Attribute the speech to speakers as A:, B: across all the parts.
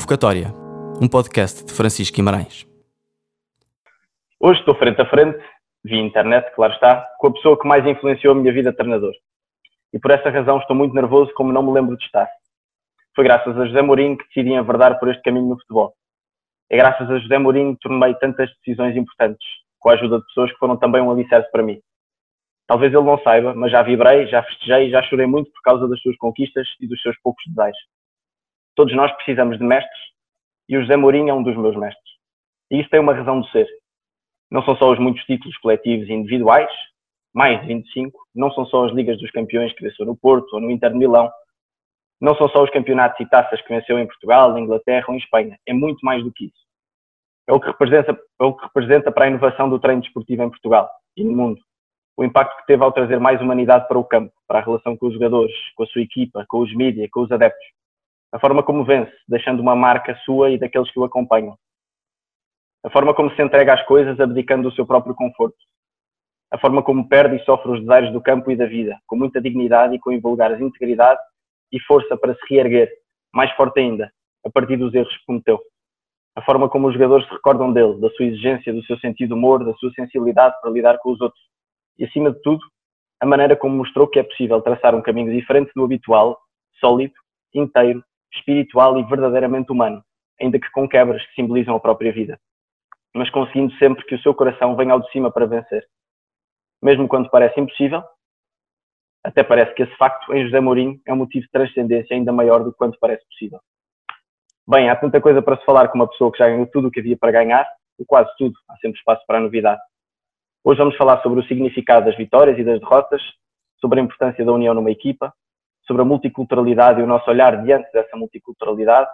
A: Convocatória, um podcast de Francisco Guimarães.
B: Hoje estou frente a frente, via internet, claro está, com a pessoa que mais influenciou a minha vida de treinador. E por essa razão estou muito nervoso, como não me lembro de estar. Foi graças a José Mourinho que decidi enverdar por este caminho no futebol. É graças a José Mourinho que tomei tantas decisões importantes, com a ajuda de pessoas que foram também um alicerce para mim. Talvez ele não saiba, mas já vibrei, já festejei já chorei muito por causa das suas conquistas e dos seus poucos desejos. Todos nós precisamos de mestres e o José Mourinho é um dos meus mestres. E isso tem uma razão de ser. Não são só os muitos títulos coletivos e individuais, mais de 25, não são só as Ligas dos Campeões que venceu no Porto ou no Inter de Milão, não são só os campeonatos e taças que venceu em Portugal, na Inglaterra ou em Espanha. É muito mais do que isso. É o que representa, é o que representa para a inovação do treino desportivo em Portugal e no mundo o impacto que teve ao trazer mais humanidade para o campo, para a relação com os jogadores, com a sua equipa, com os mídias, com os adeptos. A forma como vence, deixando uma marca sua e daqueles que o acompanham. A forma como se entrega às coisas, abdicando do seu próprio conforto. A forma como perde e sofre os desaires do campo e da vida, com muita dignidade e com invulgares integridade e força para se reerguer, mais forte ainda, a partir dos erros que cometeu. A forma como os jogadores se recordam dele, da sua exigência, do seu sentido humor, da sua sensibilidade para lidar com os outros e, acima de tudo, a maneira como mostrou que é possível traçar um caminho diferente do habitual, sólido, inteiro, espiritual e verdadeiramente humano, ainda que com quebras que simbolizam a própria vida, mas conseguindo sempre que o seu coração venha ao de cima para vencer. Mesmo quando parece impossível, até parece que esse facto em José Mourinho é um motivo de transcendência ainda maior do que quando parece possível. Bem, há tanta coisa para se falar com uma pessoa que já ganhou tudo o que havia para ganhar, ou quase tudo, há sempre espaço para a novidade. Hoje vamos falar sobre o significado das vitórias e das derrotas, sobre a importância da união numa equipa, sobre a multiculturalidade e o nosso olhar diante dessa multiculturalidade,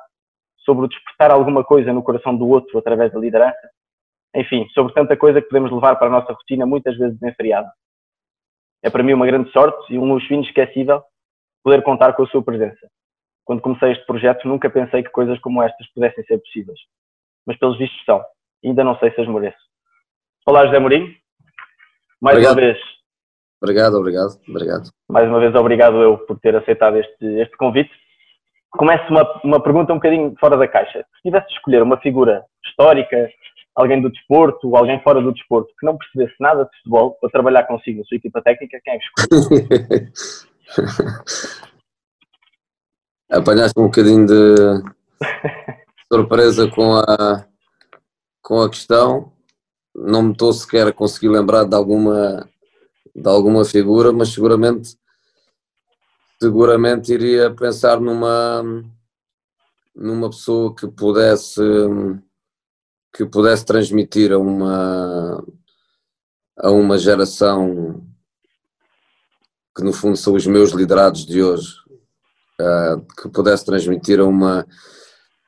B: sobre o despertar alguma coisa no coração do outro através da liderança, enfim, sobre tanta coisa que podemos levar para a nossa rotina muitas vezes desenfreada. É para mim uma grande sorte e um luxo inesquecível poder contar com a sua presença. Quando comecei este projeto nunca pensei que coisas como estas pudessem ser possíveis, mas pelos vistos são, ainda não sei se as mereço. Olá José Mourinho, mais obrigado. uma vez.
C: Obrigado, obrigado, obrigado.
B: Mais uma vez, obrigado eu por ter aceitado este, este convite. Começo uma, uma pergunta um bocadinho fora da caixa. Se tivesse de escolher uma figura histórica, alguém do desporto, alguém fora do desporto, que não percebesse nada de futebol, para trabalhar consigo na sua equipa técnica, quem é que escolhe?
C: Apanhaste um bocadinho de surpresa com a, com a questão não me estou sequer a conseguir lembrar de alguma, de alguma figura, mas seguramente, seguramente iria pensar numa, numa pessoa que pudesse, que pudesse transmitir a uma, a uma geração que no fundo são os meus liderados de hoje, eh, que pudesse transmitir a uma,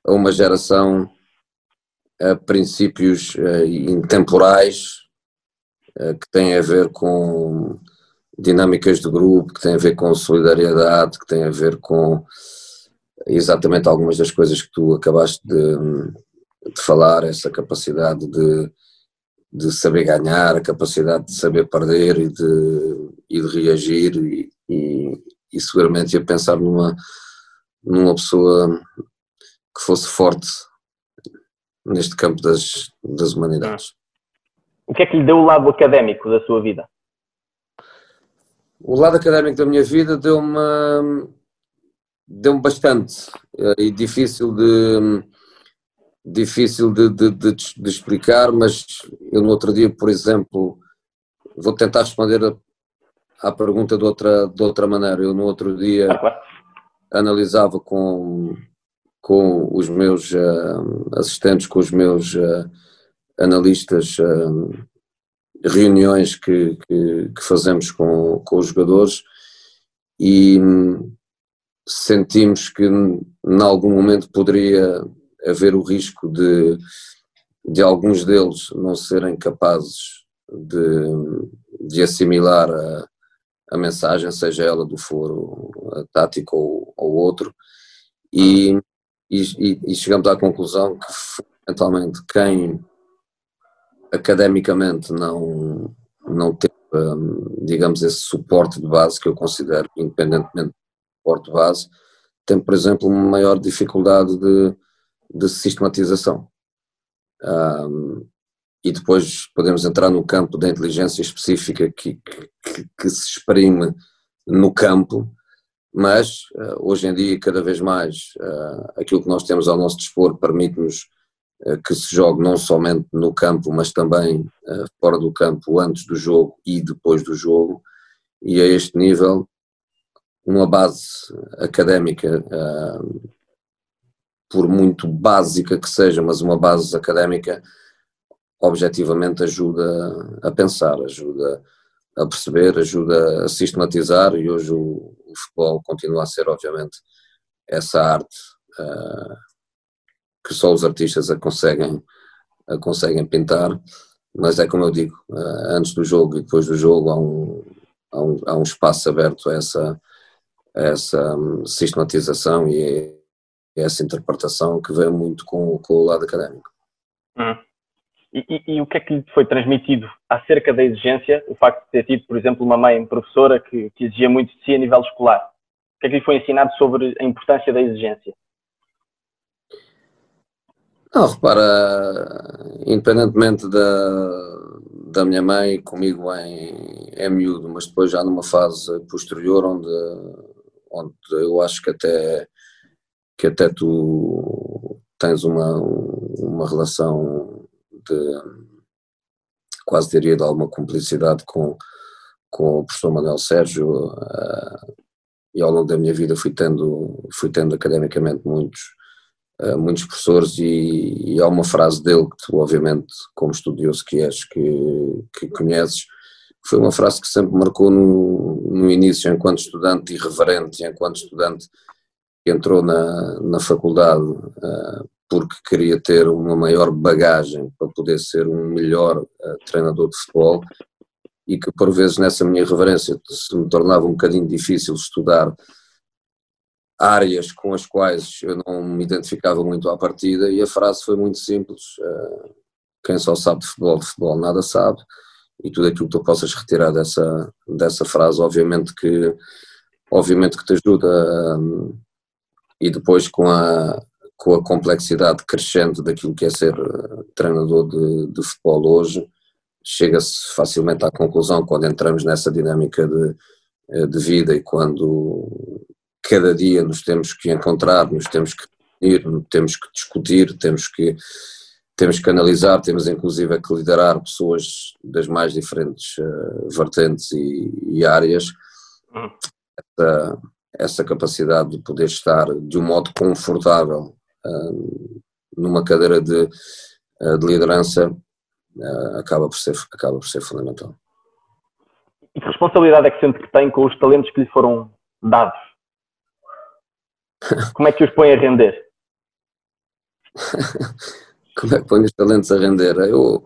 C: a uma geração a princípios uh, intemporais que têm a ver com dinâmicas de grupo, que têm a ver com solidariedade, que têm a ver com exatamente algumas das coisas que tu acabaste de, de falar, essa capacidade de, de saber ganhar, a capacidade de saber perder e de, e de reagir e, e, e seguramente ia pensar numa, numa pessoa que fosse forte neste campo das, das humanidades.
B: O que é que lhe deu o lado académico da sua vida?
C: O lado académico da minha vida deu-me deu-me bastante eh, e difícil de difícil de, de, de, de, explicar, mas eu no outro dia, por exemplo, vou tentar responder à pergunta de outra, de outra maneira. Eu no outro dia analisava com, com os meus uh, assistentes, com os meus uh, analistas, uh, reuniões que, que, que, fazemos com, com os jogadores e um, sentimos que em algum momento poderia haver o risco de, de alguns deles não serem capazes de, de assimilar a, a mensagem, seja ela do foro a tática ou, ou outro, e, e, e chegamos à conclusão que fundamentalmente quem academicamente não, não teve, hum, digamos, esse suporte de base que eu considero, independentemente do suporte de base, tem, por exemplo, uma maior dificuldade de, de sistematização. Um, e depois podemos entrar no campo da inteligência específica que, que, que se exprime no campo, mas uh, hoje em dia, cada vez mais, uh, aquilo que nós temos ao nosso dispor permite-nos que se jogue não somente no campo, mas também fora do campo, antes do jogo e depois do jogo, e a este nível, uma base académica, por muito básica que seja, mas uma base académica objetivamente ajuda a pensar, ajuda a perceber, ajuda a sistematizar. E hoje o, o futebol continua a ser obviamente essa arte que só os artistas a conseguem, a conseguem pintar, mas é como eu digo, uh, antes do jogo e depois do jogo há um, há um, há um espaço aberto a essa, a essa hum, sistematização e essa interpretação que vem muito com, com o lado académico.
B: Hum. E, e, e, o que é que lhe foi transmitido acerca da exigência, o facto de ter tido, por exemplo, uma mãe professora que, que, exigia muito de si a nível escolar? O que é que lhe foi ensinado sobre a importância da exigência?
C: Não, repara, independentemente da, da minha mãe comigo em, em miúdo, mas depois já numa fase posterior onde, onde eu acho que até, que até tu tens uma, uma relação de quase diria de alguma cumplicidade com, com o professor Manuel Sérgio uh, e ao longo da minha vida fui tendo, fui tendo academicamente muitos, muitos professores e, e, há uma frase dele que tu obviamente como estudioso que és que, que conheces foi uma frase que sempre marcou no, no início enquanto estudante irreverente enquanto estudante que entrou na, na faculdade uh, porque queria ter uma maior bagagem para poder ser um melhor uh, treinador de futebol e que por vezes nessa minha reverência se me tornava um bocadinho difícil estudar áreas com as quais eu não me identificava muito à partida e a frase foi muito simples uh, quem só sabe de futebol, de futebol nada sabe e tudo aquilo que tu possas retirar dessa, dessa frase obviamente que obviamente que te ajuda um, e depois com a com a complexidade crescente daquilo que é ser eh, treinador de, de futebol hoje, chega-se facilmente à conclusão quando entramos nessa dinâmica de, eh, de vida e quando cada dia nos temos que encontrar, nos temos que ir, temos que discutir, temos que temos que analisar, temos inclusive que liderar pessoas das mais diferentes uh, vertentes e, e áreas. Uhum. Essa, essa capacidade de poder estar de um modo confortável numa cadeira de, ah, de liderança acaba por, ser, acaba por ser fundamental.
B: E que responsabilidade é que sente que tem com os talentos que lhe foram dados? Como é que os põe a render?
C: Como é que põe os talentos a render? Eu,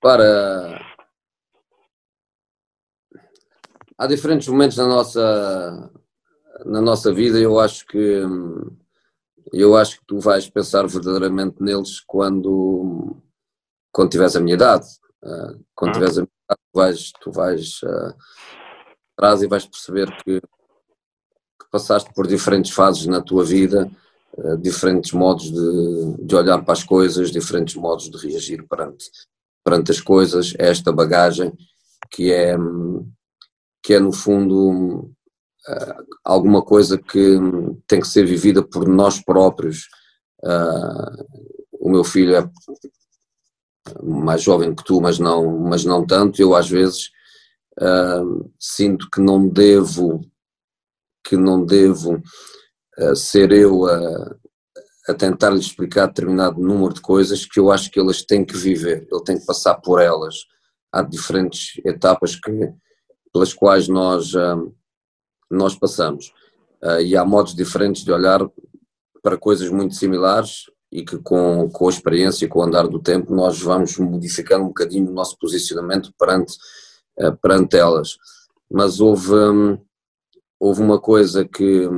C: para. Há diferentes momentos na nossa, na nossa vida, eu acho que hum, eu acho que tu vais pensar verdadeiramente neles quando, quando tiveres a minha idade. Uh, quando uhum. tiveres a minha idade, tu vais, tu vais uh, atrás e vais perceber que, passaste por diferentes fases na tua vida, uh, diferentes modos de, de olhar para as coisas, diferentes modos de reagir perante, perante as coisas. É esta bagagem que é, que é no fundo uh, alguma coisa que tem que ser vivida por nós próprios. Uh, o meu filho é mais jovem que tu, mas não, mas não tanto. Eu às vezes sinto que não devo, que não devo ser eu a, a tentar lhe explicar determinado número de coisas que eu acho que elas têm que viver, ele tem que passar por elas. Há diferentes etapas que, pelas quais nós nós passamos. Uh, e há modos diferentes de olhar para coisas muito similares e que com, com a experiência e com o andar do tempo nós vamos modificando um bocadinho o nosso posicionamento perante, uh, perante elas. Mas houve, um, houve uma coisa que,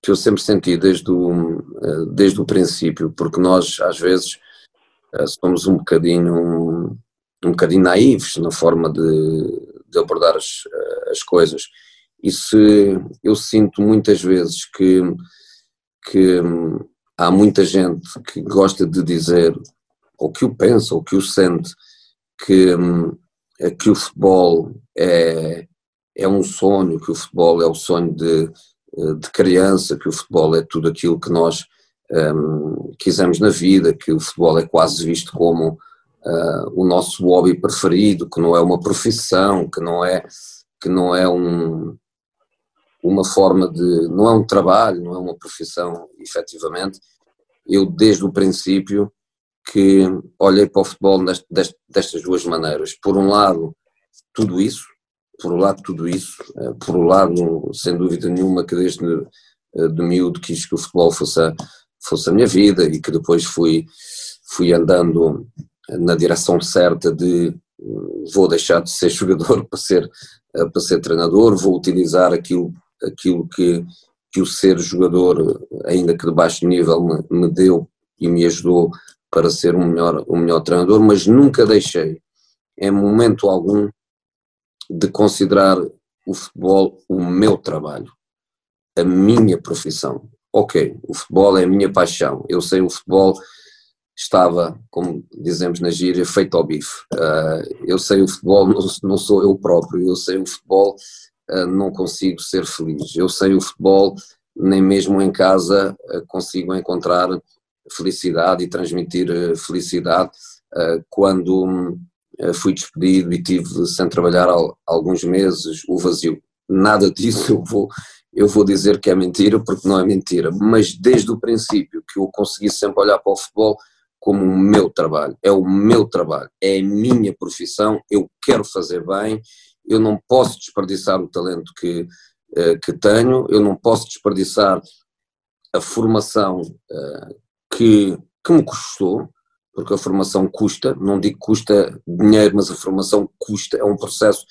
C: que eu sempre senti desde o, uh, desde o princípio, porque nós às vezes somos um bocadinho, um, um bocadinho naivos na forma de, de abordar as, as coisas. E se eu sinto muitas vezes que, que há muita gente que gosta de dizer, ou que o pensa, ou que o sente, que, que o futebol é, é um sonho, que o futebol é o sonho de, de criança, que o futebol é tudo aquilo que nós um, quisemos na vida, que o futebol é quase visto como uh, o nosso hobby preferido, que não é uma profissão, que não é, que não é um, uma forma de. não é um trabalho, não é uma profissão, efetivamente. Eu, desde o princípio, que olhei para o futebol destas duas maneiras. Por um lado, tudo isso, por um lado, tudo isso, eh, por um lado, sem dúvida nenhuma, que desde eh, de miúdo quis que o futebol fosse a, fosse a minha vida e que depois fui, fui andando na direção certa de vou deixar de ser jogador para ser, eh, para ser treinador, vou utilizar aquilo, aquilo que, que o ser jogador, ainda que de baixo nível, me, me deu e me ajudou para ser um melhor, um melhor treinador, mas nunca deixei, em momento algum, de considerar o futebol o meu trabalho, a minha profissão. Ok, o futebol é a minha paixão, eu sei o futebol estava, como dizemos na gíria, feito ao bife. Uh, eu sei o futebol, não, sou eu próprio, eu sei o futebol, uh, não consigo ser feliz. Eu sei o futebol, nem mesmo em casa uh, consigo encontrar felicidade e transmitir felicidade. quando fui despedido e tive sem trabalhar alguns meses, o vazio. Nada disso eu vou, eu vou dizer que é mentira, porque não é mentira, mas desde o princípio que eu consegui sempre olhar para o futebol como o meu trabalho, é o meu trabalho, é a minha profissão, eu quero fazer bem, eu não posso desperdiçar o talento que, uh, que tenho, eu não posso desperdiçar a formação uh, que, que me custou, porque a formação custa, não digo custa dinheiro, mas a formação custa, é um processo,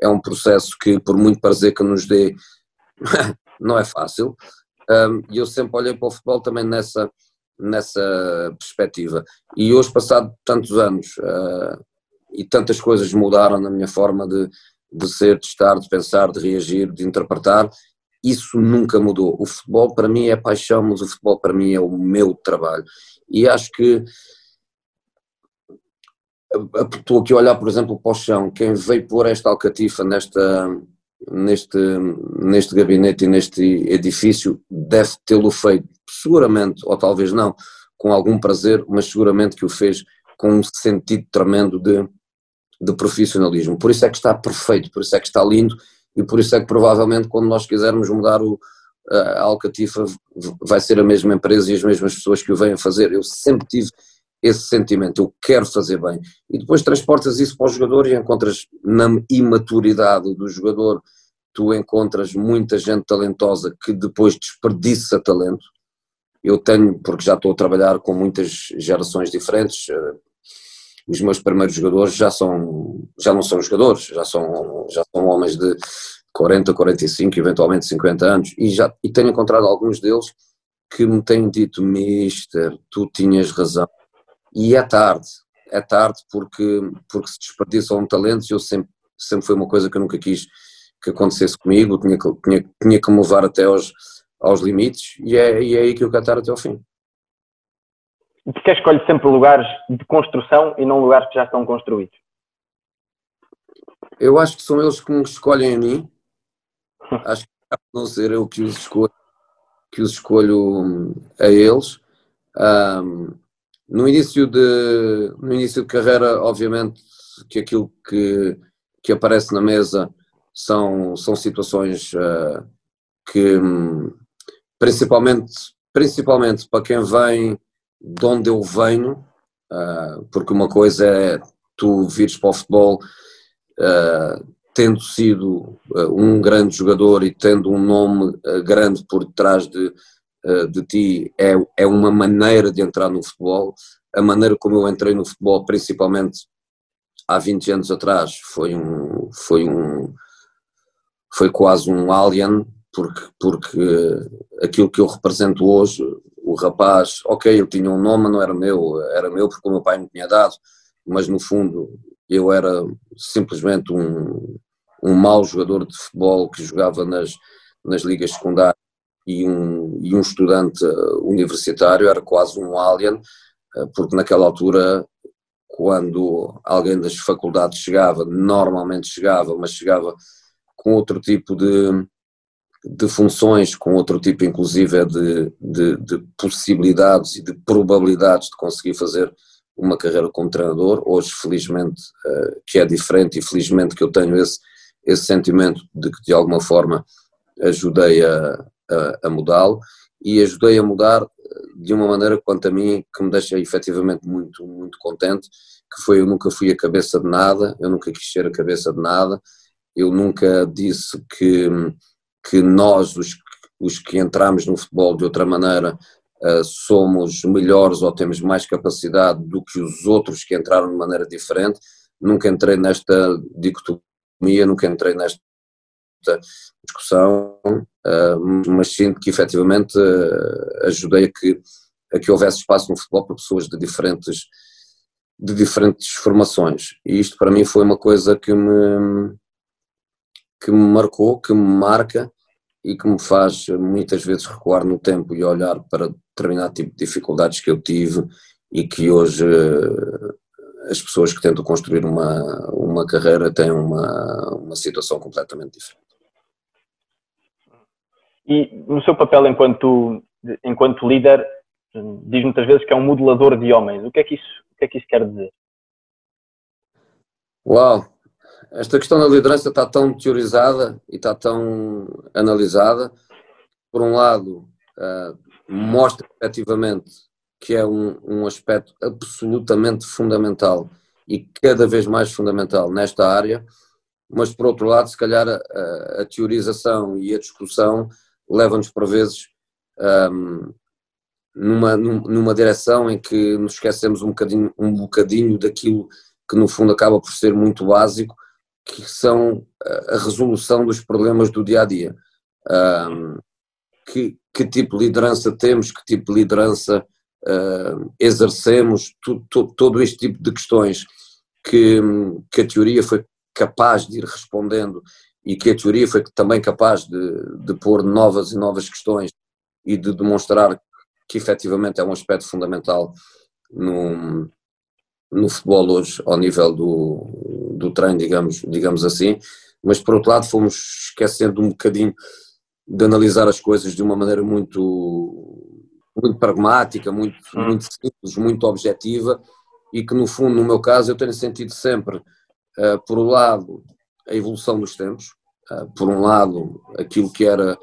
C: é um processo que por muito prazer que nos dê, não é fácil, e eu sempre olhei para o futebol também nessa, nessa perspectiva. E hoje, passado tantos anos uh, e tantas coisas mudaram na minha forma de, de ser, de estar, de pensar, de reagir, de interpretar, isso nunca mudou. O futebol para mim é paixão, mas o futebol para mim é o meu trabalho. E acho que estou aqui a olhar, por exemplo, para o chão. Quem veio pôr esta alcatifa nesta, neste, neste gabinete e neste edifício deve tê-lo feito, seguramente, ou talvez não, com algum prazer, mas seguramente que o fez com um sentido tremendo de, de profissionalismo. Por isso é que está perfeito, por isso é que está lindo e por isso é que provavelmente quando nós quisermos mudar o, a Alcatifa vai ser a mesma empresa e as mesmas pessoas que o vêm fazer. Eu sempre tive esse sentimento, eu quero fazer bem. E depois transportas isso para o jogador e encontras na imaturidade do jogador, tu encontras muita gente talentosa que depois desperdiça talento. Eu tenho, porque já estou a trabalhar com muitas gerações diferentes, eh, os meus primeiros jogadores já são, já não são jogadores, já são, já são homens de 40, 45, eventualmente 50 anos, e já e tenho encontrado alguns deles que me têm dito, Mister, tu tinhas razão, e é tarde, é tarde porque, porque se desperdiçam talentos e eu sempre, sempre foi uma coisa que eu nunca quis que acontecesse comigo, tinha que, tinha, tinha que me levar até aos, aos limites e é, e é aí que eu quero estar até ao fim.
B: Porque escolhe sempre lugares de construção e não lugares que já estão construídos?
C: Eu acho que são eles que me escolhem a mim. acho que não ser eu que os escolho, que os escolho a eles. Um, no início de, no início de carreira, obviamente que aquilo que, que aparece na mesa são, são situações uh, que, principalmente, principalmente para quem vem de onde eu venho, uh, porque uma coisa é tu vires para o futebol uh, tendo sido um grande jogador e tendo um nome grande por trás de, eh, de ti é, é uma maneira de entrar no futebol. A maneira como eu entrei no futebol, principalmente há 20 anos atrás, foi um, foi um, foi quase um alien, porque, porque aquilo que eu represento hoje, o rapaz, ok, eu tinha um nome, não era meu, era meu porque o meu pai me tinha dado, mas no fundo eu era simplesmente um, um mau jogador de futebol que jogava nas, nas ligas secundárias e um, e um estudante universitário era quase um alien, porque naquela altura, quando alguém das faculdades chegava, normalmente chegava, mas chegava com outro tipo de, de funções, com outro tipo, inclusive, de, de, de, possibilidades e de probabilidades de conseguir fazer uma carreira como treinador. Hoje, felizmente, uh, que é diferente e felizmente que eu tenho esse, esse sentimento de que, de alguma forma, ajudei a, a, a mudá-lo e ajudei a mudar eh, de uma maneira, quanto a mim, que me deixa efetivamente muito, muito contente, que foi eu nunca fui a cabeça de nada, eu nunca quis ser a cabeça de nada, eu nunca disse que que nós, os, os que entramos no futebol de outra maneira, uh, somos melhores ou temos mais capacidade do que os outros que entraram de maneira diferente. Nunca entrei nesta dicotomia, nunca entrei nesta discussão, uh, mas sinto que efetivamente uh, ajudei a que, a que houvesse espaço no futebol para pessoas de diferentes, de diferentes formações. E isto para mim foi uma coisa que me, que me marcou, que me marca e que me faz muitas vezes recuar no tempo e olhar para determinado tipo de dificuldades que eu tive e que hoje eh, as pessoas que tentam construir uma, uma carreira têm uma, uma situação completamente diferente.
B: E no seu papel enquanto, enquanto líder, diz muitas vezes que é um modelador de homens. O que é que isso, o que é que isso quer dizer?
C: Uau! esta questão da liderança está tão teorizada e está tão analisada. Por um lado, uh, mostra efetivamente que é um, um aspecto absolutamente fundamental e cada vez mais fundamental nesta área, mas por outro lado, se calhar a, a teorização e a discussão levam-nos por vezes um, numa, numa direção em que nos esquecemos um bocadinho, um bocadinho daquilo que no fundo acaba por ser muito básico, que são a resolução dos problemas do dia a dia. Um, que, que, tipo de liderança temos, que tipo de liderança uh, exercemos, tu, tu, todo este tipo de questões que, que a teoria foi capaz de ir respondendo e que a teoria foi também capaz de, de pôr novas e novas questões e de demonstrar que efetivamente é um aspecto fundamental no, no futebol hoje ao nível do, do treino, digamos, digamos assim, mas por outro lado fomos esquecendo um bocadinho de analisar as coisas de uma maneira muito, muito pragmática, muito, hum. muito simples, muito objetiva e que no fundo, no meu caso, eu tenho sentido sempre, uh, por um lado, a evolução dos tempos, uh, por um lado, aquilo que era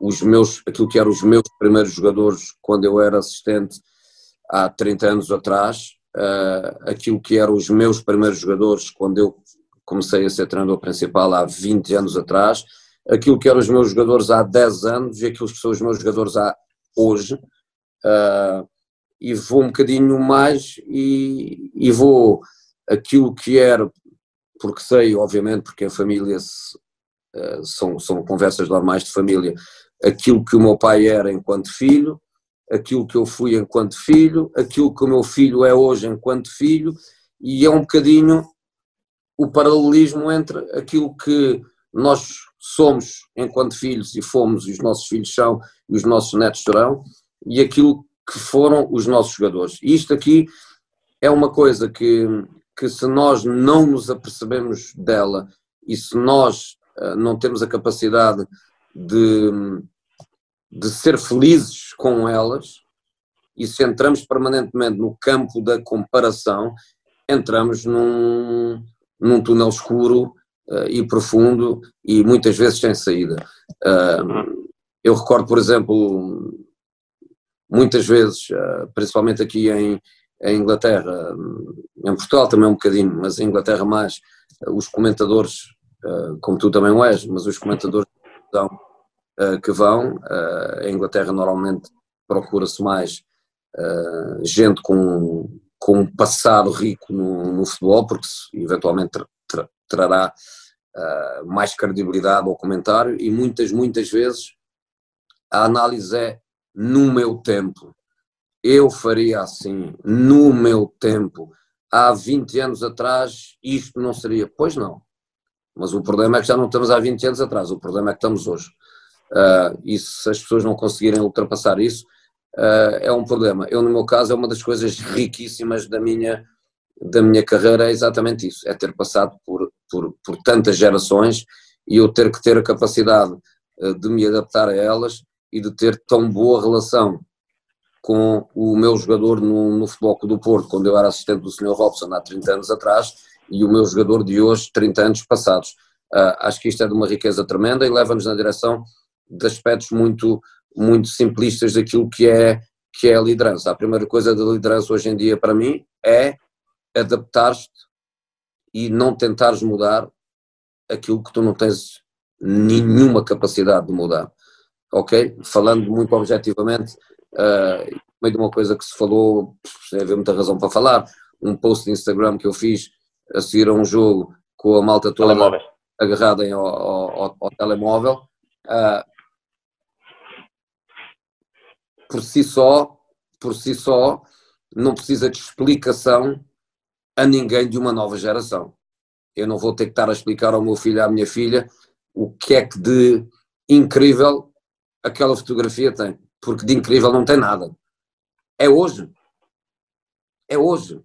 C: os meus, aquilo que eram os meus primeiros jogadores quando eu era assistente há 30 anos atrás, uh, aquilo que eram os meus primeiros jogadores quando eu comecei a ser treinador principal há 20 anos atrás, aquilo que eram os meus jogadores há 10 anos e aquilo que são os meus jogadores há hoje. Uh, e vou um bocadinho mais e, e, vou aquilo que era, porque sei, obviamente, porque a família uh, são, são conversas normais de família, aquilo que o meu pai era enquanto filho, aquilo que eu fui enquanto filho, aquilo que o meu filho é hoje enquanto filho, e é um bocadinho o paralelismo entre aquilo que nós somos enquanto filhos e fomos, e os nossos filhos são, e os nossos netos serão, e aquilo que foram os nossos jogadores. E isto aqui é uma coisa que, que se nós não nos apercebemos dela e se nós uh, não temos a capacidade de, de ser felizes com elas, e se entramos permanentemente no campo da comparação, entramos num, num túnel escuro uh, e profundo e muitas vezes sem saída. Uh, eu recordo, por exemplo, muitas vezes, principalmente aqui em, em, Inglaterra, em Portugal também um bocadinho, mas em Inglaterra mais, os comentadores, como tu também o és, mas os comentadores uh, que vão. Em Inglaterra normalmente procura-se mais gente com, com um passado rico no, no futebol, porque eventualmente tra, tra, trará mais credibilidade ao comentário e muitas, muitas vezes a análise é no meu tempo. Eu faria assim, no meu tempo. Há 20 anos atrás isto não seria. Pois não. Mas o problema é que já não estamos há 20 anos atrás, o problema é que estamos hoje. uh, e se as pessoas não conseguirem ultrapassar isso, uh, é um problema. Eu, no meu caso, é uma das coisas riquíssimas da minha, da minha carreira, é exatamente isso, é ter passado por, por, por tantas gerações e eu ter que ter a capacidade de me adaptar a elas e de ter tão boa relação com o meu jogador no, no Futebol do Porto, quando eu era assistente do Sr. Robson há 30 anos atrás, e o meu jogador de hoje, 30 anos passados. Uh, acho que isto é de uma riqueza tremenda e leva-nos na direção de aspectos muito, muito simplistas daquilo que é, que é a liderança. A primeira coisa da liderança hoje em dia para mim é adaptar-te e não tentares mudar aquilo que tu não tens nenhuma capacidade de mudar. Ok? Falando muito objetivamente, uh, meio de uma coisa que se falou, sem haver muita razão para falar, um post de Instagram que eu fiz a seguir a um jogo com a malta toda agarrada ao, ao, ao, telemóvel. Uh, por si só, por si só, não precisa de explicação a ninguém de uma nova geração. Eu não vou ter que estar a explicar ao meu filho, à minha filha, o que é que de incrível aquela fotografia tem, porque de incrível não tem nada. É hoje. É hoje.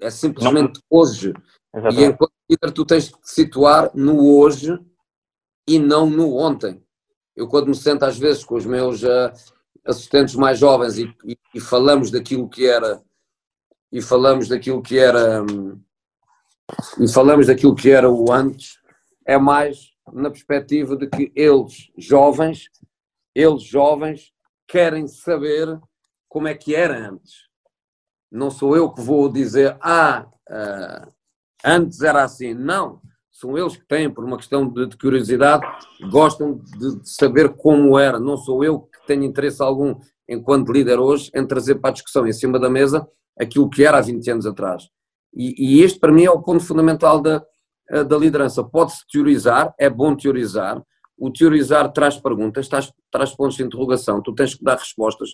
C: É simplesmente não. hoje. Exatamente. E enquanto líder tu tens que te situar no hoje e não no ontem. Eu quando me sento às vezes com os meus uh, assistentes mais jovens e, e, e, falamos daquilo que era e falamos daquilo que era um, e falamos daquilo que era o antes, é mais na perspectiva de que eles jovens, eles jovens querem saber como é que era antes. Não sou eu que vou dizer, ah, uh, antes era assim. Não, são eles que têm, por uma questão de, de curiosidade, gostam de, de, saber como era. Não sou eu que tenho interesse algum, enquanto líder hoje, em trazer para a discussão em cima da mesa aquilo que era há 20 anos atrás. E, e este, para mim, é o ponto fundamental da, da liderança. Pode-se teorizar, é bom teorizar. O teorizar traz perguntas, traz, traz pontos de interrogação, tu tens que dar respostas.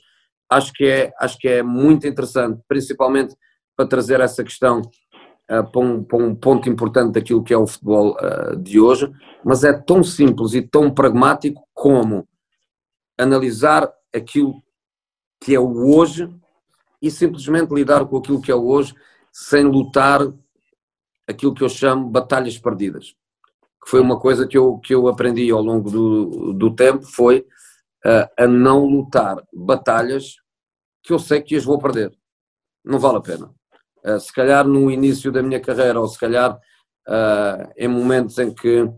C: Acho que é, acho que é muito interessante, principalmente para trazer essa questão uh, para, um, para, um, ponto importante daquilo que é o futebol uh, de hoje, mas é tão simples e tão pragmático como analisar aquilo que é o hoje e simplesmente lidar com aquilo que é o hoje sem lutar aquilo que eu chamo batalhas perdidas. Que foi uma coisa que eu, que eu aprendi ao longo do, do tempo, foi uh, a não lutar batalhas que eu sei que as vou perder. Não vale a pena. Uh, se calhar no início da minha carreira, ou se calhar uh, em momentos em que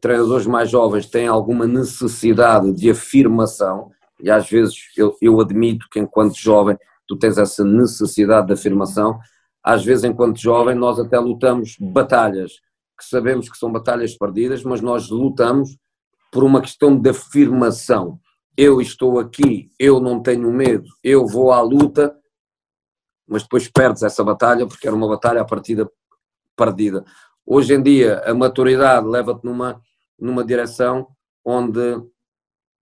C: treinadores mais jovens têm alguma necessidade de afirmação, e às vezes eu, eu admito que enquanto jovem tu tens essa necessidade de afirmação, às vezes, enquanto jovem, nós até lutamos batalhas que sabemos que são batalhas perdidas, mas nós lutamos por uma questão de afirmação. Eu estou aqui, eu não tenho medo, eu vou à luta, mas depois perdes essa batalha porque era uma batalha à partida perdida. Hoje em dia, a maturidade leva-te numa, numa direção onde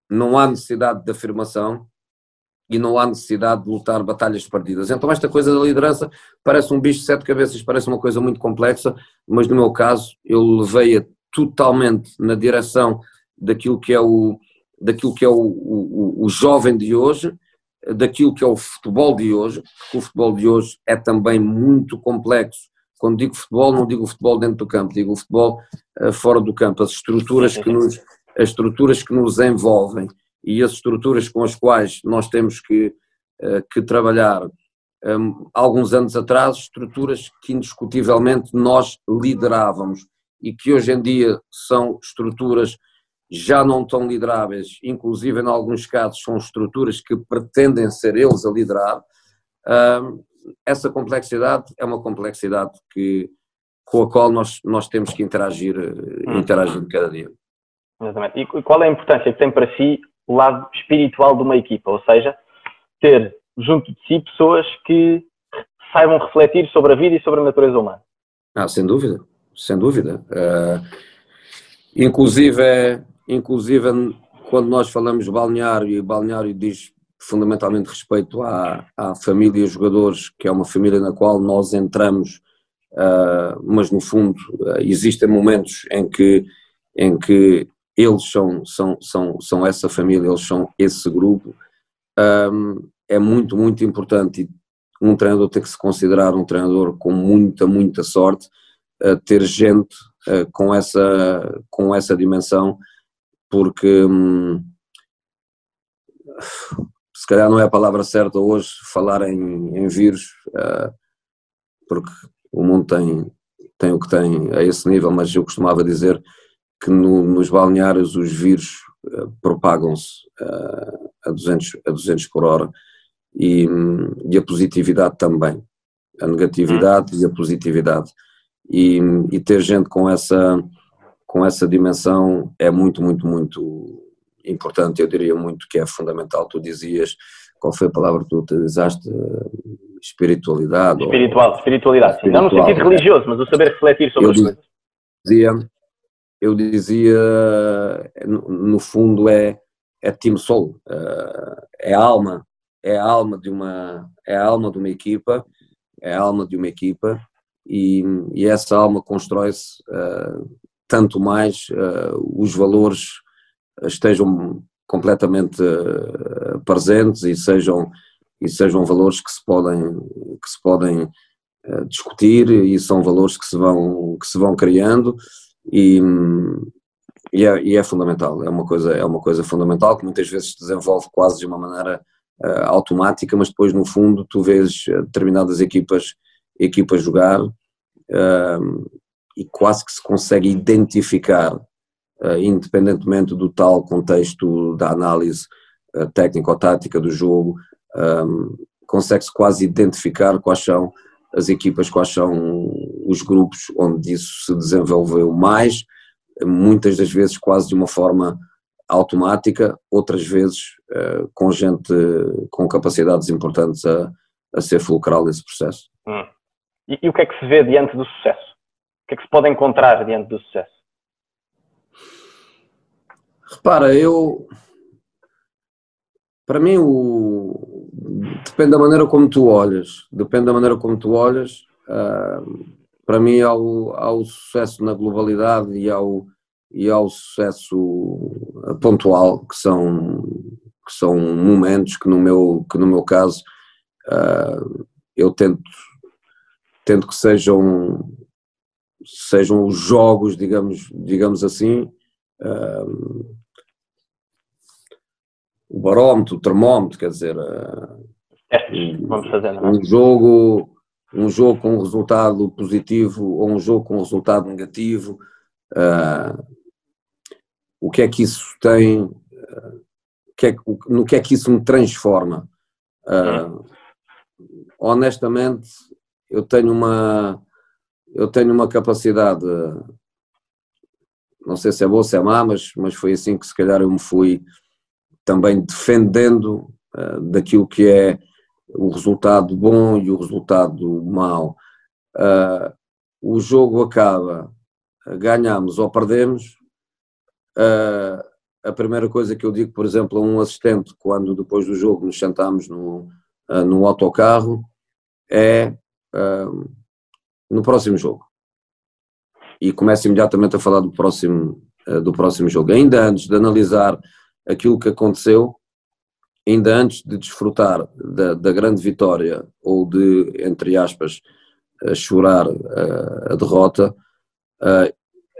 C: não há necessidade de afirmação, e não há necessidade de lutar batalhas perdidas. Então esta coisa da liderança parece um bicho de sete cabeças, parece uma coisa muito complexa, mas no meu caso eu levei-a totalmente na direção daquilo que é o, daquilo que é o, o, o jovem de hoje, daquilo que é o futebol de hoje, porque o futebol de hoje é também muito complexo. Quando digo futebol, não digo futebol dentro do campo, digo futebol uh, fora do campo, as estruturas que nos, as estruturas que nos envolvem e as estruturas com as quais nós temos que, eh, que trabalhar um, alguns anos atrás, estruturas que indiscutivelmente nós liderávamos e que hoje em dia são estruturas já não tão lideráveis, inclusive em alguns casos são estruturas que pretendem ser eles a liderar, um, essa complexidade é uma complexidade que, com a qual nós, nós temos que interagir, eh, hum. interagir cada dia.
B: Exatamente. E qual é a importância que tem para si o lado espiritual de uma equipa, ou seja, ter junto de si pessoas que saibam refletir sobre a vida e sobre a natureza humana.
C: Ah, sem dúvida, sem dúvida. Uh, inclusive, inclusive, quando nós falamos balneário, e balneário diz fundamentalmente respeito à, à família jogadores, que é uma família na qual nós entramos, uh, mas no fundo uh, existem momentos em que, em que eles são, são, são, são essa família, eles são esse grupo, um, é muito, muito importante. Um treinador tem que se considerar um treinador com muita, muita sorte, uh, ter gente uh, com, essa, com essa dimensão, porque um, se calhar não é a palavra certa hoje falar em, em vírus, uh, porque o mundo tem, tem o que tem a esse nível, mas eu costumava dizer que no, nos balneários os vírus uh, propagam-se uh, a, 200, a 200 por hora e, e a positividade também, a negatividade e a positividade. E, e, ter gente com essa, com essa dimensão é muito, muito, muito importante, eu diria muito que é fundamental. Tu dizias, qual foi a palavra que tu utilizaste? Espiritualidade?
B: Espiritual, ou... espiritualidade. Não no sentido religioso, mas o saber refletir sobre eu as coisas.
C: Dizia, eu dizia, no fundo, é, é Team Soul, eh, é a alma, é a alma de uma, é alma de uma equipa, é a alma de uma equipa e, e essa alma constrói-se uh, tanto mais uh, os valores estejam completamente presentes e sejam e sejam valores que se podem que se podem discutir e são valores que se vão que se vão criando e, e, é, e, é, fundamental, é uma, coisa, é uma coisa fundamental que muitas vezes se desenvolve quase de uma maneira uh, automática, mas depois no fundo tu vês eh, determinadas equipas, equipas jogar uh, e quase que se consegue identificar, uh, independentemente do tal contexto da análise técnico-tática do jogo, consegue-se quase identificar quais são as equipas, quais são os grupos onde isso se desenvolveu mais, muitas das vezes quase de uma forma automática, outras vezes uh, com gente com capacidades importantes a, a ser fulcral nesse processo.
B: Hum. E, e, o que é que se vê diante do sucesso? O que é que se pode encontrar diante do sucesso?
C: Repara, eu. Para mim, o, depende da maneira como tu olhas. Depende da maneira como tu olhas. Uh, para mim, há o, há o sucesso na globalidade e há o, e há o sucesso pontual, que são, que são momentos que, no meu, que, no meu caso, uh, eu tento, tento que sejam, sejam os jogos, digamos, digamos assim. O barómetro, o termómetro, quer dizer,
B: vamos fazer,
C: é? um jogo, um jogo com um resultado positivo ou um jogo com um resultado negativo, uh, o que é que isso tem, uh, que é, no que é que isso me transforma? Uh, honestamente, eu tenho uma, eu tenho uma capacidade, não sei se é boa ou se é má, mas, mas foi assim que se calhar eu me fui também defendendo uh, daquilo que é o resultado bom e o resultado mau. Uh, o jogo acaba, ganhamos ou perdemos. Uh, a primeira coisa que eu digo, por exemplo, a um assistente, quando depois do jogo nos sentamos no, uh, no autocarro, é no próximo jogo. E começo imediatamente a falar do próximo, do próximo jogo. Ainda antes de analisar aquilo que aconteceu, ainda antes de desfrutar da, da grande vitória ou de, entre aspas, chorar a, a derrota,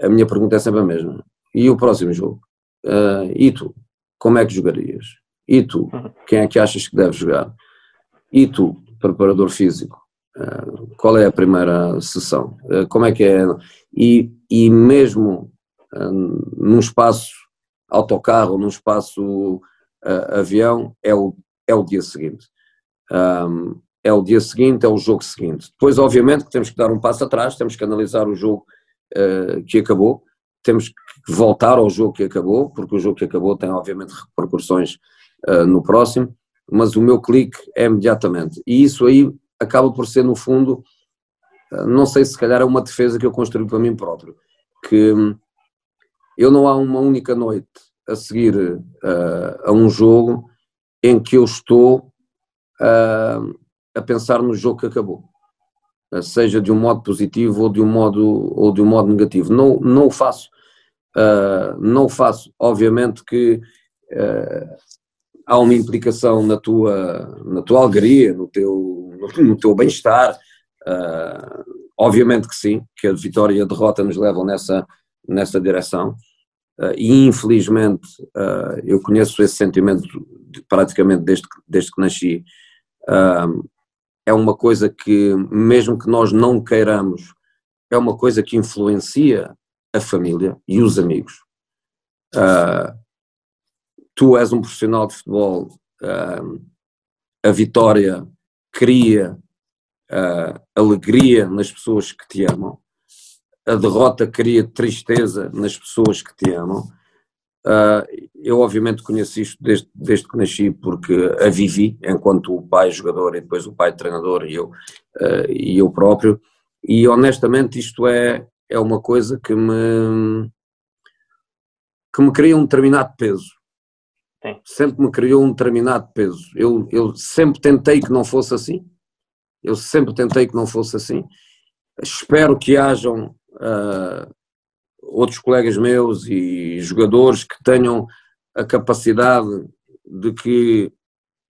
C: a minha pergunta é sempre a mesma. E o próximo jogo? e tu? Como é que jogarias? E tu? Quem é que achas que deve jogar? E tu, preparador físico? qual é a primeira sessão? como é que é? E, e mesmo num espaço autocarro, num espaço uh, avião, é o, é o dia seguinte. Um, é o dia seguinte, é o jogo seguinte. Depois, obviamente, que temos que dar um passo atrás, temos que analisar o jogo uh, que acabou, temos que voltar ao jogo que acabou, porque o jogo que acabou tem, obviamente, repercussões uh, no próximo, mas o meu clique é imediatamente. E isso aí acaba por ser, no fundo, não sei se calhar é uma defesa que eu construí para mim próprio, que eu não há uma única noite a seguir uh, a um jogo em que eu estou uh, a pensar no jogo que acabou, uh, seja de um modo positivo ou de um modo, ou de um modo negativo. Não, não o faço. Não faço, obviamente que há uma implicação na tua, na tua alegria, no teu, no, teu bem-estar. Obviamente que sim, que a vitória e a derrota nos levam nessa, nessa direção. e infelizmente eu conheço esse sentimento praticamente desde, desde que nasci. é uma coisa que, mesmo que nós não queiramos, é uma coisa que influencia a família e os amigos. Uh, tu és um profissional de futebol, a vitória cria uh, alegria nas pessoas que te amam, a derrota cria tristeza nas pessoas que te amam. eu, obviamente, conheço isto desde, desde que nasci, porque a vivi enquanto o pai jogador e depois o pai treinador e eu, e eu próprio. E honestamente, isto é, é uma coisa que me que me cria um determinado peso. Sim. Sempre me criou um determinado peso. Eu, eu sempre tentei que não fosse assim. Eu sempre tentei que não fosse assim. Espero que hajam uh, outros colegas meus e jogadores que tenham a capacidade de que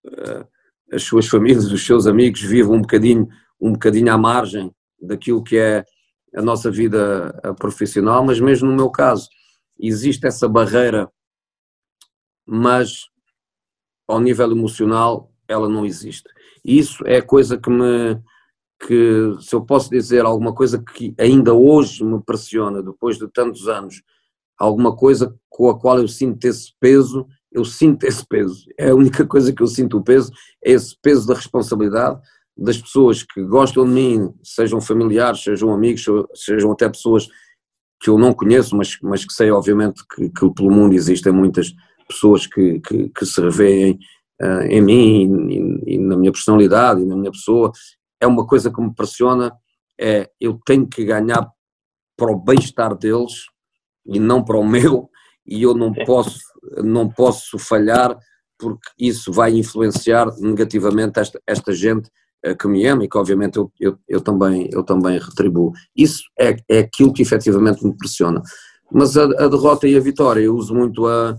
C: uh, as suas famílias, os seus amigos vivam um bocadinho, um bocadinho à margem daquilo que é a nossa vida profissional, mas mesmo no meu caso, existe essa barreira, mas ao nível emocional ela não existe. Isso é a coisa que me, que se eu posso dizer alguma coisa que ainda hoje me pressiona, depois de tantos anos, alguma coisa com a qual eu sinto esse peso, eu sinto esse peso. É a única coisa que eu sinto o peso, é esse peso da responsabilidade das pessoas que gostam de mim, sejam familiares, sejam amigos, sejam até pessoas que eu não conheço, mas, mas que sei obviamente que, que pelo mundo existem muitas pessoas que, que, que se revêem uh, em mim e, e, na minha personalidade e na minha pessoa, é uma coisa que me pressiona, é eu tenho que ganhar para o bem-estar deles e não para o meu, e eu não posso, não posso falhar porque isso vai influenciar negativamente esta, esta gente que me ama e que obviamente eu, eu, eu, também, eu também retribuo. Isso é, é aquilo que efetivamente me pressiona. Mas a, a derrota e a vitória, eu uso muito a,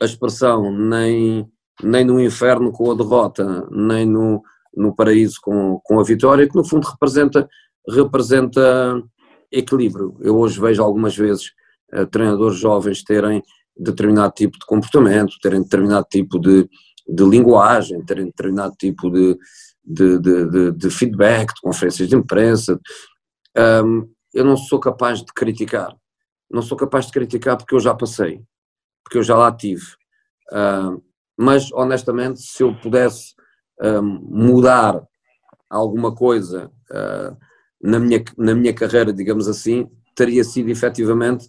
C: a expressão nem, nem no inferno com a derrota, nem no, no paraíso com, com a vitória, que no fundo representa, representa equilíbrio. Eu hoje vejo algumas vezes uh, treinadores jovens terem determinado tipo de comportamento, terem determinado tipo de, de linguagem, terem determinado tipo de, de, de, de, feedback, de conferências de imprensa. Um, eu não sou capaz de criticar. Não sou capaz de criticar porque eu já passei, porque eu já lá tive. Um, mas, honestamente, se eu pudesse um, mudar alguma coisa uh, na, minha, na minha carreira, digamos assim, teria sido efetivamente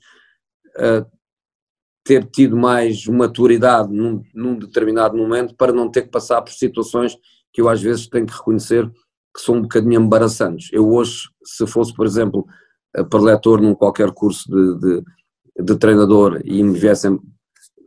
C: uh, ter tido mais maturidade num, num determinado momento para não ter que passar por situações que eu às vezes tenho que reconhecer que são um bocadinho embaraçantes. Eu hoje, se fosse, por exemplo, preletor num qualquer curso de, de, de, treinador e me viessem,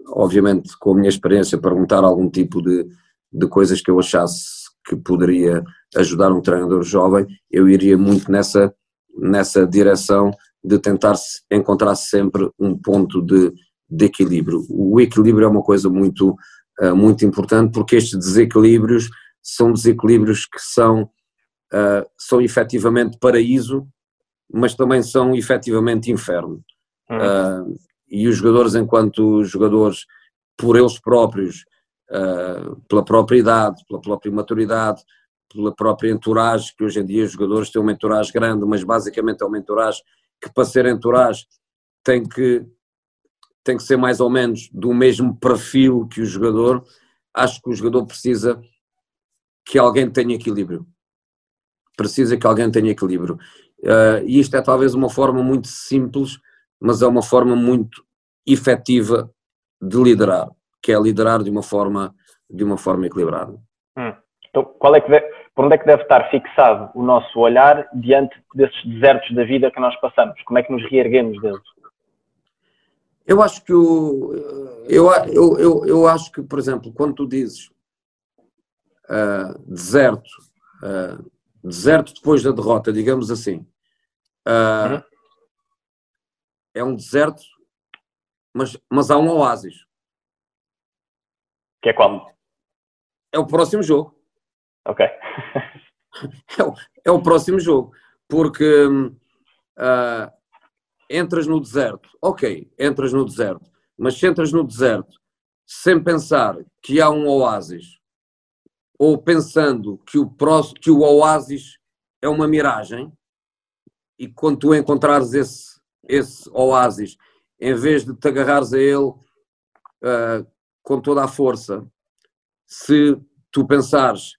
C: obviamente, com a minha experiência, perguntar algum tipo de, de coisas que eu achasse que poderia ajudar um treinador jovem, eu iria muito nessa, nessa direção de tentar encontrar sempre um ponto de, de equilíbrio. O equilíbrio é uma coisa muito, eh, muito importante porque estes desequilíbrios são desequilíbrios que são, uh, são efetivamente paraíso, mas também são efetivamente inferno. Uh, e os jogadores, enquanto jogadores, por eles próprios, uh, pela própria idade, pela própria maturidade, pela própria entourage, que hoje em dia os jogadores têm uma entourage grande, mas basicamente é uma entourage que para ser entourage tem que, tem que ser mais ou menos do mesmo perfil que o jogador, acho que o jogador precisa que alguém tenha equilíbrio. Precisa que alguém tenha equilíbrio. Uh, e isto é talvez uma forma muito simples, mas é uma forma muito efetiva de liderar, que é liderar de uma forma, de uma forma equilibrada.
B: Hum. Então, qual é que deve, por onde é que deve estar fixado o nosso olhar diante desses desertos da vida que nós passamos? Como é que nos reerguemos deles?
C: Eu acho que o, eu, eu, eu, eu acho que, por exemplo, quando tu dizes uh, deserto, uh, deserto depois da derrota, digamos assim. Uh, uhum. É um deserto mas, mas há um oásis.
B: Que é qual?
C: É o próximo jogo.
B: Ok.
C: é, o, é o próximo jogo. Porque uh, entras no deserto, ok, entras no deserto, mas se entras no deserto sem pensar que há um oásis, ou pensando que o, próximo, que o oásis é uma miragem, e quando tu encontrares esse, esse oásis, em vez de te agarrares a ele uh, com toda a força, se tu pensares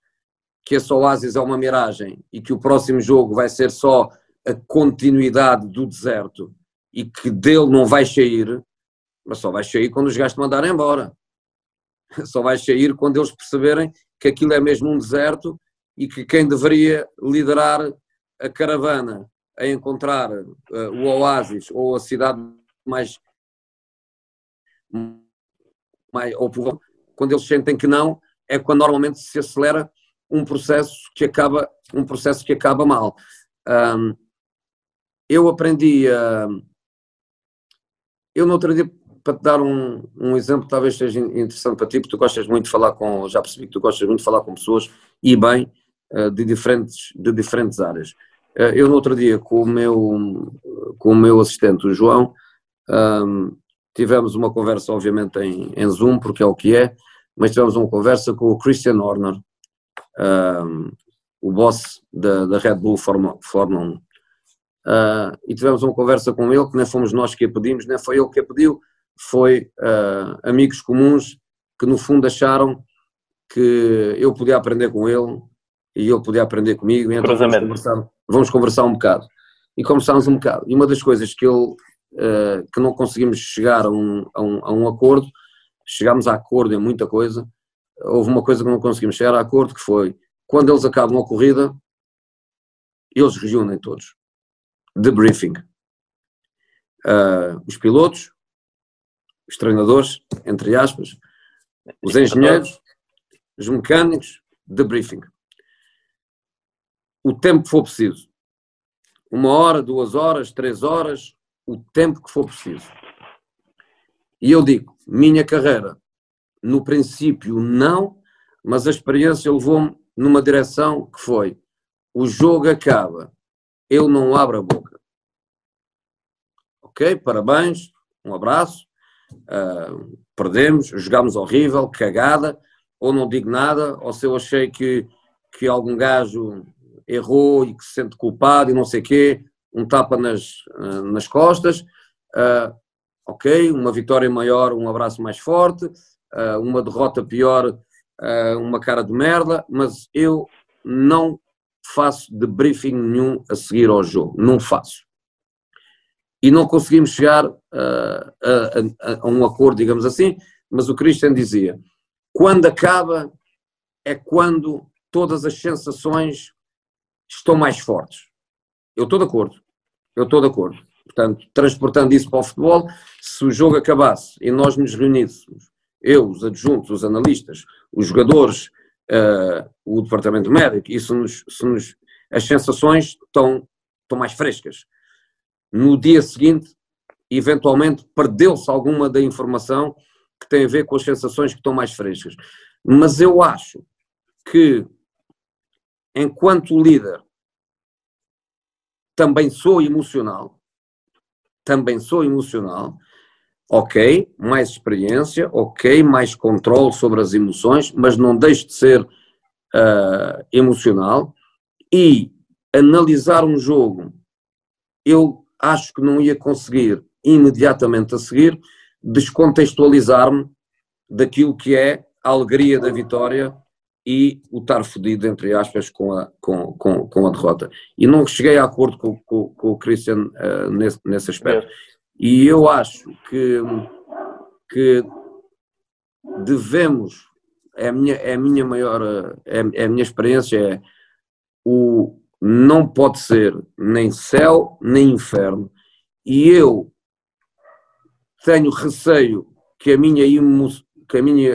C: que esse oásis é uma miragem e que o próximo jogo vai ser só a continuidade do deserto e que dele não vai sair, mas só vai sair quando os gajos te mandarem embora. Só vai sair quando eles perceberem que aquilo é mesmo um deserto e que quem deveria liderar a caravana a encontrar uh, o oásis ou a cidade mais, mais ou quando eles sentem que não, é quando normalmente se acelera um processo que acaba um processo que acaba mal. Um, eu aprendi a eu no outro dia para te dar um, um exemplo talvez seja interessante para ti, porque tu gostas muito de falar com, já percebi que tu gostas muito de falar com pessoas e bem eh, de diferentes, de diferentes áreas. Eh, eu no outro dia com o meu, com o meu assistente, o João, um, tivemos uma conversa obviamente em, em Zoom, porque é o que é, mas tivemos uma conversa com o Christian Horner, um, o boss da, da Red Bull Fórmula, Fórmula 1. Uh, e tivemos uma conversa com ele, que nem fomos nós que a pedimos, nem foi ele que a pediu, foi uh, amigos comuns que no fundo acharam que eu podia aprender com ele e ele podia aprender comigo, então vamos conversar, vamos conversar um bocado. E conversámos um bocado. E uma das coisas que ele, uh, que não conseguimos chegar a um, a um, a um acordo, chegámos a acordo em muita coisa, houve uma coisa que não conseguimos chegar a acordo, que foi, quando eles acabam a corrida, eles reúnem todos debriefing. Uh, os pilotos, os treinadores, entre aspas, os engenheiros, os mecânicos, debriefing. O tempo que for preciso. Uma hora, duas horas, três horas, o tempo que for preciso. E eu digo, minha carreira, no princípio não, mas a experiência levou-me numa direção que foi, o jogo acaba, eu não abro a boca. Ok, parabéns, um abraço, uh, perdemos, jogámos horrível, cagada, ou não digo nada, ou se eu achei que, que algum gajo errou e que se sente culpado e não sei o quê, um tapa nas, uh, nas costas, uh, ok, uma vitória maior, um abraço mais forte, uma derrota pior, uma cara de merda, mas eu não faço debriefing nenhum a seguir ao jogo, não faço. E não conseguimos chegar uh, a, a, a, um acordo, digamos assim, mas o Christian dizia: quando acaba é quando todas as sensações estão mais fortes. Eu estou de acordo, eu estou de acordo. Portanto, transportando isso para o futebol, se o jogo acabasse e nós nos reuníssemos, eu, os adjuntos, os analistas, os jogadores, uh, o departamento médico, se nos, nos, as sensações estão, estão mais frescas. No dia seguinte, eventualmente, perdeu-se alguma da informação que tem a ver com as sensações que estão mais frescas. Mas eu acho que, enquanto líder, também sou emocional, também sou emocional, ok, mais experiência, ok, mais controle sobre as emoções, mas não deixe de ser uh, emocional. E analisar um jogo, eu acho que não ia conseguir imediatamente a seguir descontextualizar-me daquilo que é a alegria da vitória e o estar fodido, entre aspas, com a, com, com, com a derrota. E não cheguei a acordo com, com, com o Christian uh, nesse, nesse aspecto. E eu acho que, que devemos, é a minha, é a minha maior, é, é a minha experiência, é o não pode ser nem céu nem inferno. E eu tenho receio que a minha, emo, que a minha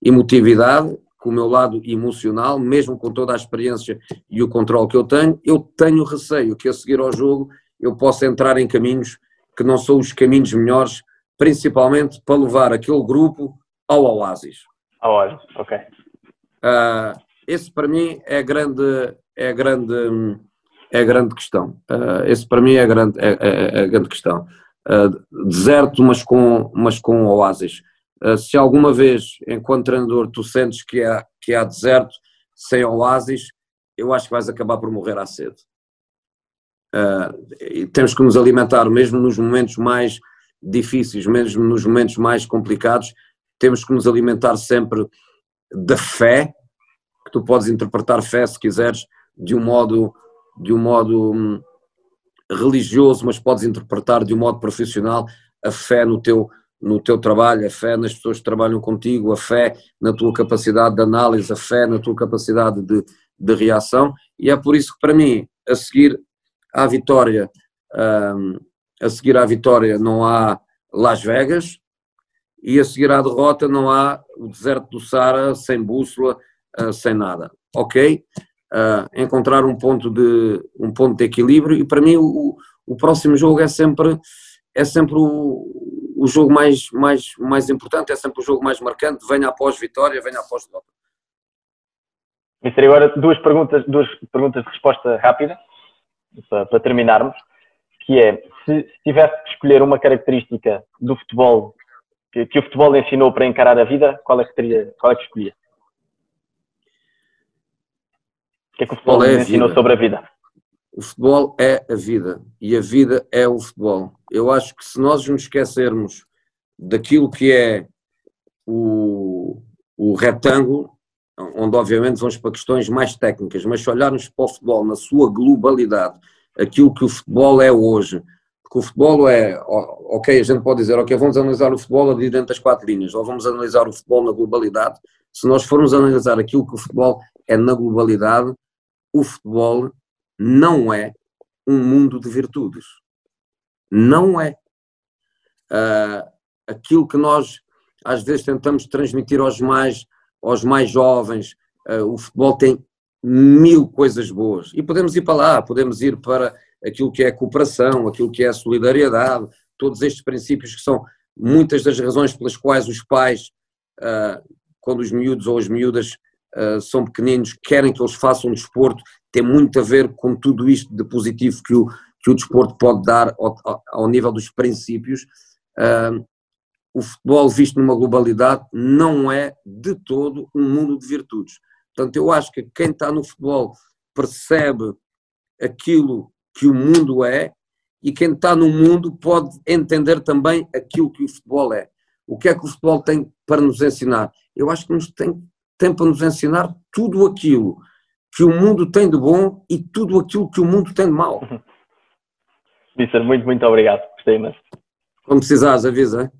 C: emotividade, com o meu lado emocional, mesmo com toda a experiência e o controle que eu tenho, eu tenho receio que a seguir ao jogo eu possa entrar em caminhos que não são os caminhos melhores principalmente para levar aquele grupo ao Oasis.
B: Ao Oasis, ok.
C: Uh, esse para mim é grande, é grande, é grande questão. Uh, esse para mim é grande, é, é, é grande questão. Uh, deserto, mas com, mas com oásis. Uh, se alguma vez, enquanto treinador, tu sentes que há, que há deserto sem oásis, eu acho que vais acabar por morrer à sede. e temos que nos alimentar, mesmo nos momentos mais difíceis, mesmo nos momentos mais complicados, temos que nos alimentar sempre da fé, que tu podes interpretar fé, se quiseres, de um modo, de um modo hum, religioso, mas podes interpretar de um modo profissional a fé no teu, no teu trabalho, a fé nas pessoas que trabalham contigo, a fé na tua capacidade de análise, a fé na tua capacidade de, de reação, e é por isso que para mim, a seguir à vitória, um, a seguir à vitória não há Las Vegas, e a seguir à derrota não há o deserto do Sara sem bússola, uh, sem nada. Ok? Uh, encontrar um ponto de um ponto de equilíbrio e para mim o, o próximo jogo é sempre é sempre o, o jogo mais, mais, mais importante, é sempre o jogo mais marcante, venha após vitória, venha após derrota.
B: Mister, agora duas perguntas, duas perguntas de resposta rápida para, para terminarmos, que é se, se tivesse que escolher uma característica do futebol que, que, o futebol ensinou para encarar a vida, qual é que teria, qual é que escolhia? O que é que o futebol é ensinou sobre a vida?
C: O futebol é a vida e a vida é o futebol. Eu acho que se nós nos esquecermos daquilo que é o, o retângulo, onde obviamente vamos para questões mais técnicas, mas se olharmos para o futebol na sua globalidade, aquilo que o futebol é hoje, porque o futebol é, ok, a gente pode dizer, ok, vamos analisar o futebol ali dentro das quatro linhas, ou vamos analisar o futebol na globalidade. Se nós formos analisar aquilo que o futebol é na globalidade, o futebol não é um mundo de virtudes. Não é. Uh, aquilo que nós às vezes tentamos transmitir aos mais, aos mais jovens, uh, o futebol tem mil coisas boas. E podemos ir para lá, podemos ir para aquilo que é a cooperação, aquilo que é a solidariedade, todos estes princípios que são muitas das razões pelas quais os pais, ah, quando os miúdos ou as miúdas ah, são pequeninos, querem que eles façam desporto, tem muito a ver com tudo isto de positivo que o, que o desporto pode dar ao, ao nível dos princípios. Ah, o futebol visto numa globalidade não é de todo um mundo de virtudes. Portanto, eu acho que quem está no futebol percebe aquilo que o mundo é e quem está no mundo pode entender também aquilo que o futebol é. O que é que o futebol tem para nos ensinar? Eu acho que nos tem, tem para nos ensinar tudo aquilo que o mundo tem de bom e tudo aquilo que o mundo tem de mau.
B: Mister, muito, muito obrigado. Gostei imenso.
C: Quando precisares, avisa. Hein?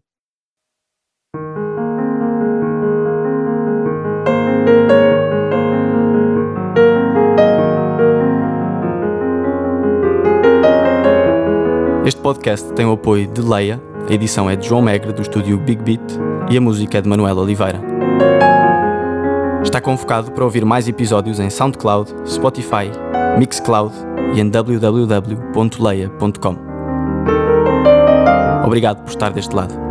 A: Este podcast tem o apoio de Leia, a edição é de João Megre, do estúdio Big Beat, e a música é de Manuel Oliveira. Está convocado para ouvir mais episódios em SoundCloud, Spotify, Mixcloud e em www.leia.com. Obrigado por estar deste lado.